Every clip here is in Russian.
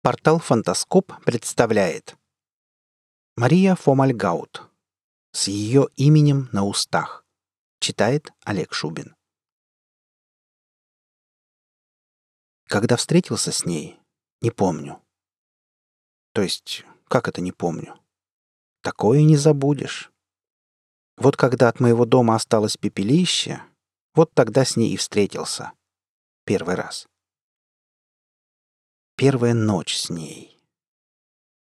Портал «Фантаскоп» представляет Мария Фомальгаут С ее именем на устах Читает Олег Шубин Когда встретился с ней, не помню. То есть, как это не помню? Такое не забудешь. Вот когда от моего дома осталось пепелище, вот тогда с ней и встретился. Первый раз. Первая ночь с ней.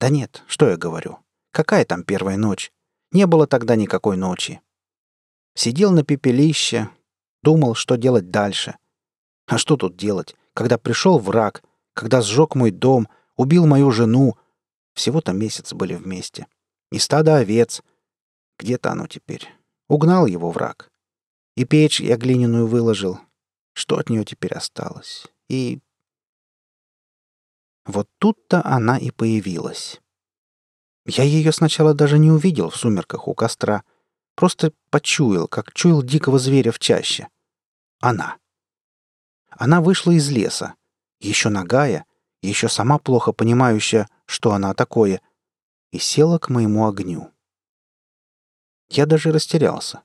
Да нет, что я говорю? Какая там первая ночь? Не было тогда никакой ночи. Сидел на пепелище, думал, что делать дальше. А что тут делать, когда пришел враг, когда сжег мой дом, убил мою жену? Всего-то месяц были вместе. И стадо овец. Где-то оно теперь. Угнал его враг. И печь я глиняную выложил. Что от нее теперь осталось? И вот тут-то она и появилась. Я ее сначала даже не увидел в сумерках у костра. Просто почуял, как чуял дикого зверя в чаще. Она. Она вышла из леса. Еще нагая, еще сама плохо понимающая, что она такое, и села к моему огню. Я даже растерялся.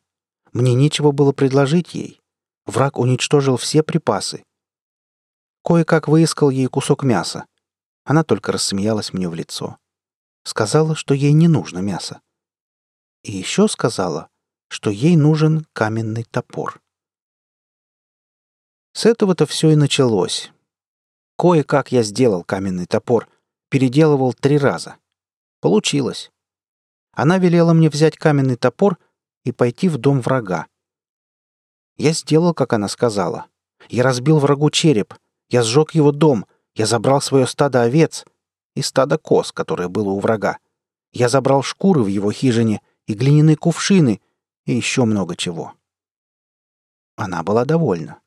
Мне нечего было предложить ей. Враг уничтожил все припасы. Кое-как выискал ей кусок мяса. Она только рассмеялась мне в лицо. Сказала, что ей не нужно мясо. И еще сказала, что ей нужен каменный топор. С этого-то все и началось. Кое-как я сделал каменный топор, переделывал три раза. Получилось. Она велела мне взять каменный топор и пойти в дом врага. Я сделал, как она сказала. Я разбил врагу череп, я сжег его дом, я забрал свое стадо овец и стадо коз, которое было у врага. Я забрал шкуры в его хижине и глиняные кувшины и еще много чего. Она была довольна.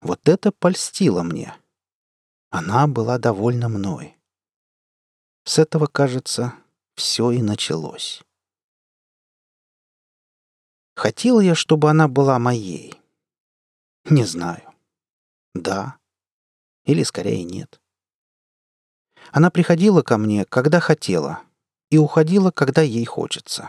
Вот это польстило мне. Она была довольна мной. С этого, кажется, все и началось. Хотел я, чтобы она была моей. Не знаю. Да, или скорее нет. Она приходила ко мне, когда хотела, и уходила, когда ей хочется.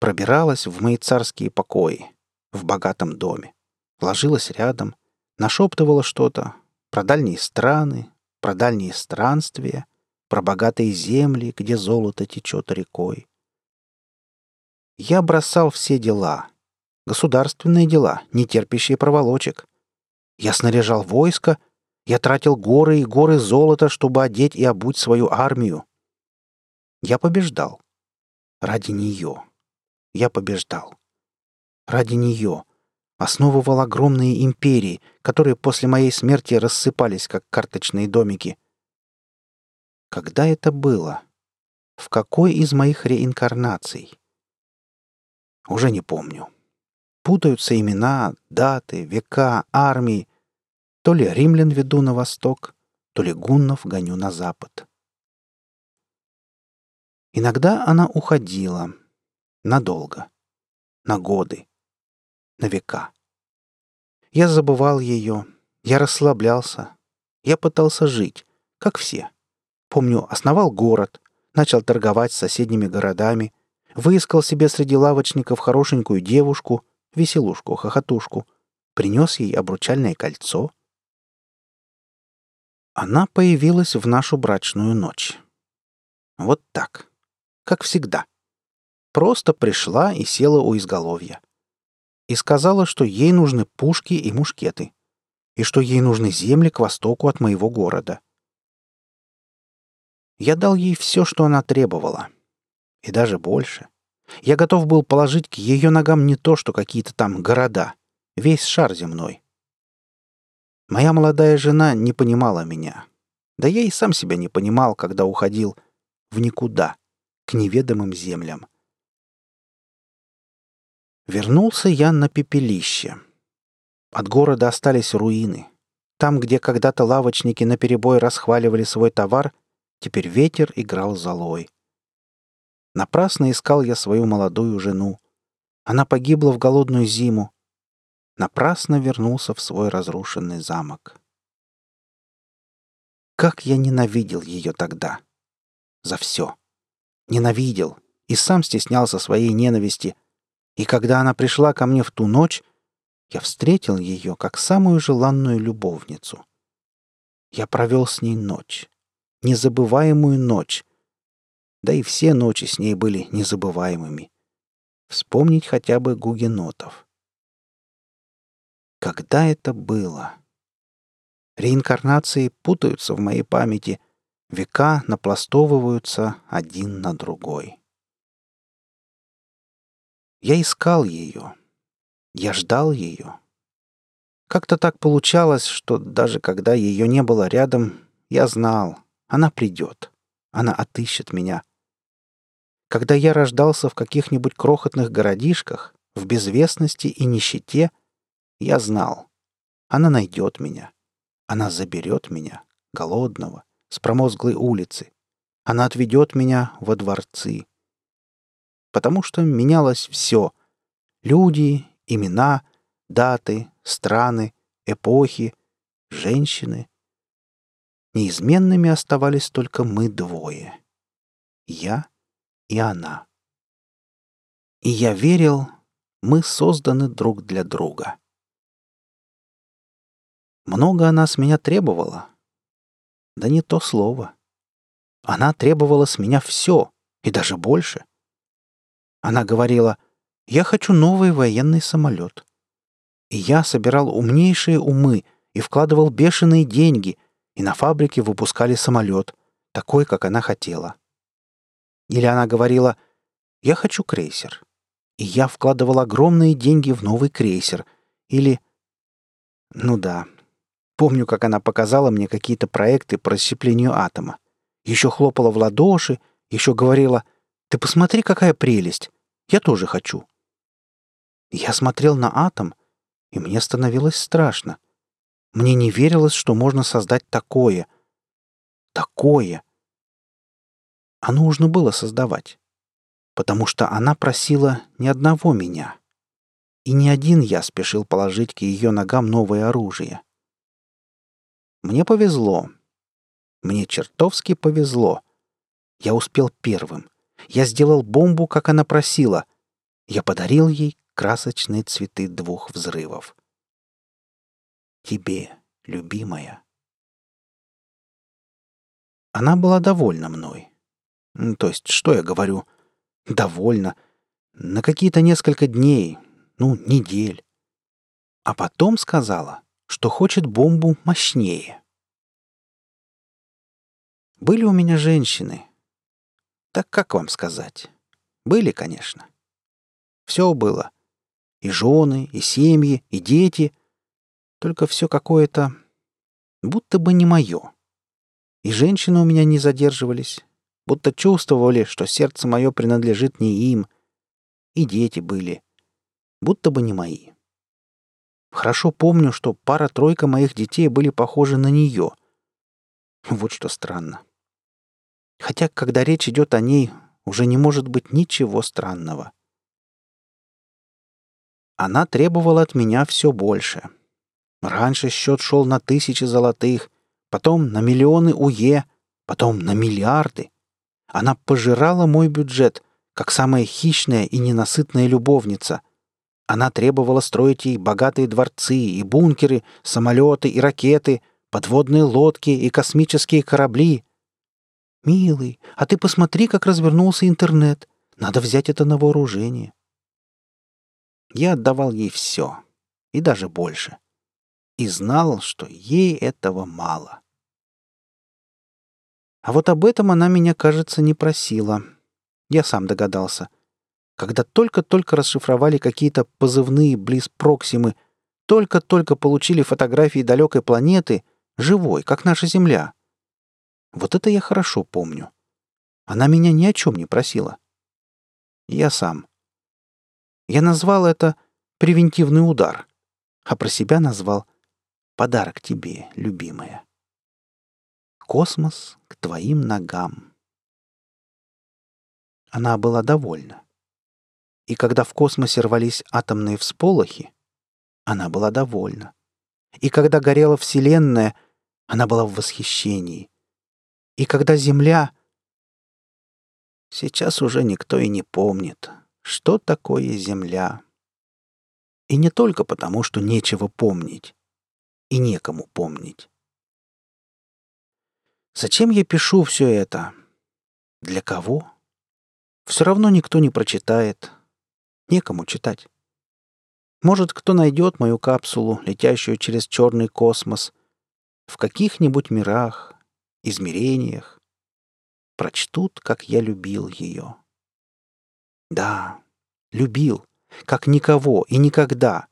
Пробиралась в мои царские покои, в богатом доме, ложилась рядом, нашептывала что-то про дальние страны, про дальние странствия, про богатые земли, где золото течет рекой. Я бросал все дела, государственные дела, не терпящие проволочек. Я снаряжал войско я тратил горы и горы золота, чтобы одеть и обуть свою армию. Я побеждал. Ради нее. Я побеждал. Ради нее. Основывал огромные империи, которые после моей смерти рассыпались, как карточные домики. Когда это было? В какой из моих реинкарнаций? Уже не помню. Путаются имена, даты, века, армии — то ли римлян веду на восток, то ли гуннов гоню на запад. Иногда она уходила. Надолго. На годы. На века. Я забывал ее. Я расслаблялся. Я пытался жить, как все. Помню, основал город, начал торговать с соседними городами, выискал себе среди лавочников хорошенькую девушку, веселушку, хохотушку, принес ей обручальное кольцо, она появилась в нашу брачную ночь. Вот так. Как всегда. Просто пришла и села у изголовья. И сказала, что ей нужны пушки и мушкеты. И что ей нужны земли к востоку от моего города. Я дал ей все, что она требовала. И даже больше. Я готов был положить к ее ногам не то, что какие-то там города. Весь шар земной. Моя молодая жена не понимала меня. Да я и сам себя не понимал, когда уходил в никуда, к неведомым землям. Вернулся я на пепелище. От города остались руины. Там, где когда-то лавочники наперебой расхваливали свой товар, теперь ветер играл золой. Напрасно искал я свою молодую жену. Она погибла в голодную зиму, напрасно вернулся в свой разрушенный замок. Как я ненавидел ее тогда. За все. Ненавидел и сам стеснялся своей ненависти. И когда она пришла ко мне в ту ночь, я встретил ее как самую желанную любовницу. Я провел с ней ночь. Незабываемую ночь. Да и все ночи с ней были незабываемыми. Вспомнить хотя бы гугенотов. Когда это было? Реинкарнации путаются в моей памяти, века напластовываются один на другой. Я искал ее. Я ждал ее. Как-то так получалось, что даже когда ее не было рядом, я знал, она придет. Она отыщет меня. Когда я рождался в каких-нибудь крохотных городишках, в безвестности и нищете, я знал, она найдет меня. Она заберет меня, голодного, с промозглой улицы. Она отведет меня во дворцы. Потому что менялось все. Люди, имена, даты, страны, эпохи, женщины. Неизменными оставались только мы двое. Я и она. И я верил, мы созданы друг для друга. Много она с меня требовала. Да не то слово. Она требовала с меня все, и даже больше. Она говорила, я хочу новый военный самолет. И я собирал умнейшие умы и вкладывал бешеные деньги, и на фабрике выпускали самолет, такой, как она хотела. Или она говорила, я хочу крейсер. И я вкладывал огромные деньги в новый крейсер. Или... Ну да, Помню, как она показала мне какие-то проекты по расщеплению атома. Еще хлопала в ладоши, еще говорила, «Ты посмотри, какая прелесть! Я тоже хочу!» Я смотрел на атом, и мне становилось страшно. Мне не верилось, что можно создать такое. Такое. А нужно было создавать. Потому что она просила ни одного меня. И ни один я спешил положить к ее ногам новое оружие. Мне повезло. Мне чертовски повезло. Я успел первым. Я сделал бомбу, как она просила. Я подарил ей красочные цветы двух взрывов. Тебе, любимая. Она была довольна мной. То есть, что я говорю? Довольна. На какие-то несколько дней, ну, недель. А потом сказала, что хочет бомбу мощнее. Были у меня женщины. Так как вам сказать? Были, конечно. Все было. И жены, и семьи, и дети. Только все какое-то... будто бы не мое. И женщины у меня не задерживались, будто чувствовали, что сердце мое принадлежит не им. И дети были, будто бы не мои. Хорошо помню, что пара-тройка моих детей были похожи на нее. Вот что странно. Хотя, когда речь идет о ней, уже не может быть ничего странного. Она требовала от меня все больше. Раньше счет шел на тысячи золотых, потом на миллионы уе, потом на миллиарды. Она пожирала мой бюджет, как самая хищная и ненасытная любовница, она требовала строить ей богатые дворцы и бункеры, самолеты и ракеты, подводные лодки и космические корабли. «Милый, а ты посмотри, как развернулся интернет. Надо взять это на вооружение». Я отдавал ей все, и даже больше. И знал, что ей этого мало. А вот об этом она меня, кажется, не просила. Я сам догадался когда только-только расшифровали какие-то позывные близ Проксимы, только-только получили фотографии далекой планеты, живой, как наша Земля. Вот это я хорошо помню. Она меня ни о чем не просила. Я сам. Я назвал это «превентивный удар», а про себя назвал «подарок тебе, любимая». Космос к твоим ногам. Она была довольна. И когда в космосе рвались атомные всполохи, она была довольна. И когда горела Вселенная, Она была в восхищении. И когда земля... Сейчас уже никто и не помнит, что такое земля. И не только потому, что нечего помнить. И некому помнить. Зачем я пишу все это? Для кого? Все равно никто не прочитает. Некому читать. Может, кто найдет мою капсулу, летящую через черный космос, в каких-нибудь мирах, измерениях, прочтут, как я любил ее. Да, любил, как никого и никогда.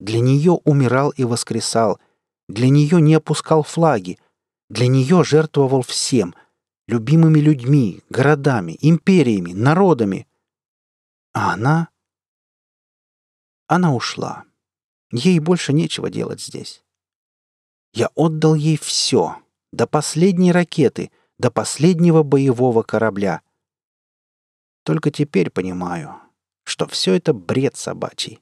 Для нее умирал и воскресал, для нее не опускал флаги, для нее жертвовал всем — любимыми людьми, городами, империями, народами. А она... Она ушла. Ей больше нечего делать здесь. Я отдал ей все, до последней ракеты, до последнего боевого корабля. Только теперь понимаю, что все это бред собачий,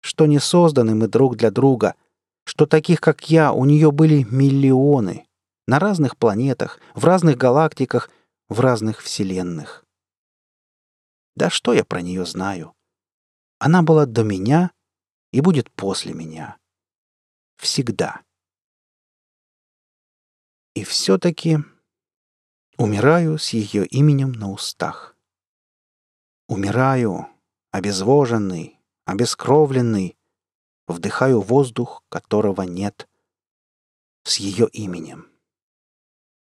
что не созданы мы друг для друга, что таких, как я, у нее были миллионы на разных планетах, в разных галактиках, в разных вселенных. Да что я про нее знаю? Она была до меня и будет после меня. Всегда. И все-таки умираю с ее именем на устах. Умираю, обезвоженный, обескровленный, вдыхаю воздух, которого нет, с ее именем.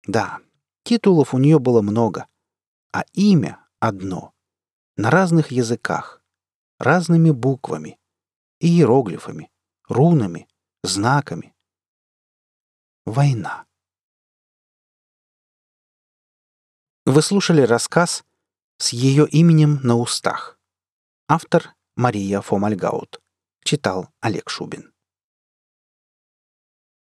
Да, титулов у нее было много, а имя одно, на разных языках, разными буквами, иероглифами, рунами, знаками. Война. Вы слушали рассказ «С ее именем на устах». Автор Мария Фомальгаут. Читал Олег Шубин.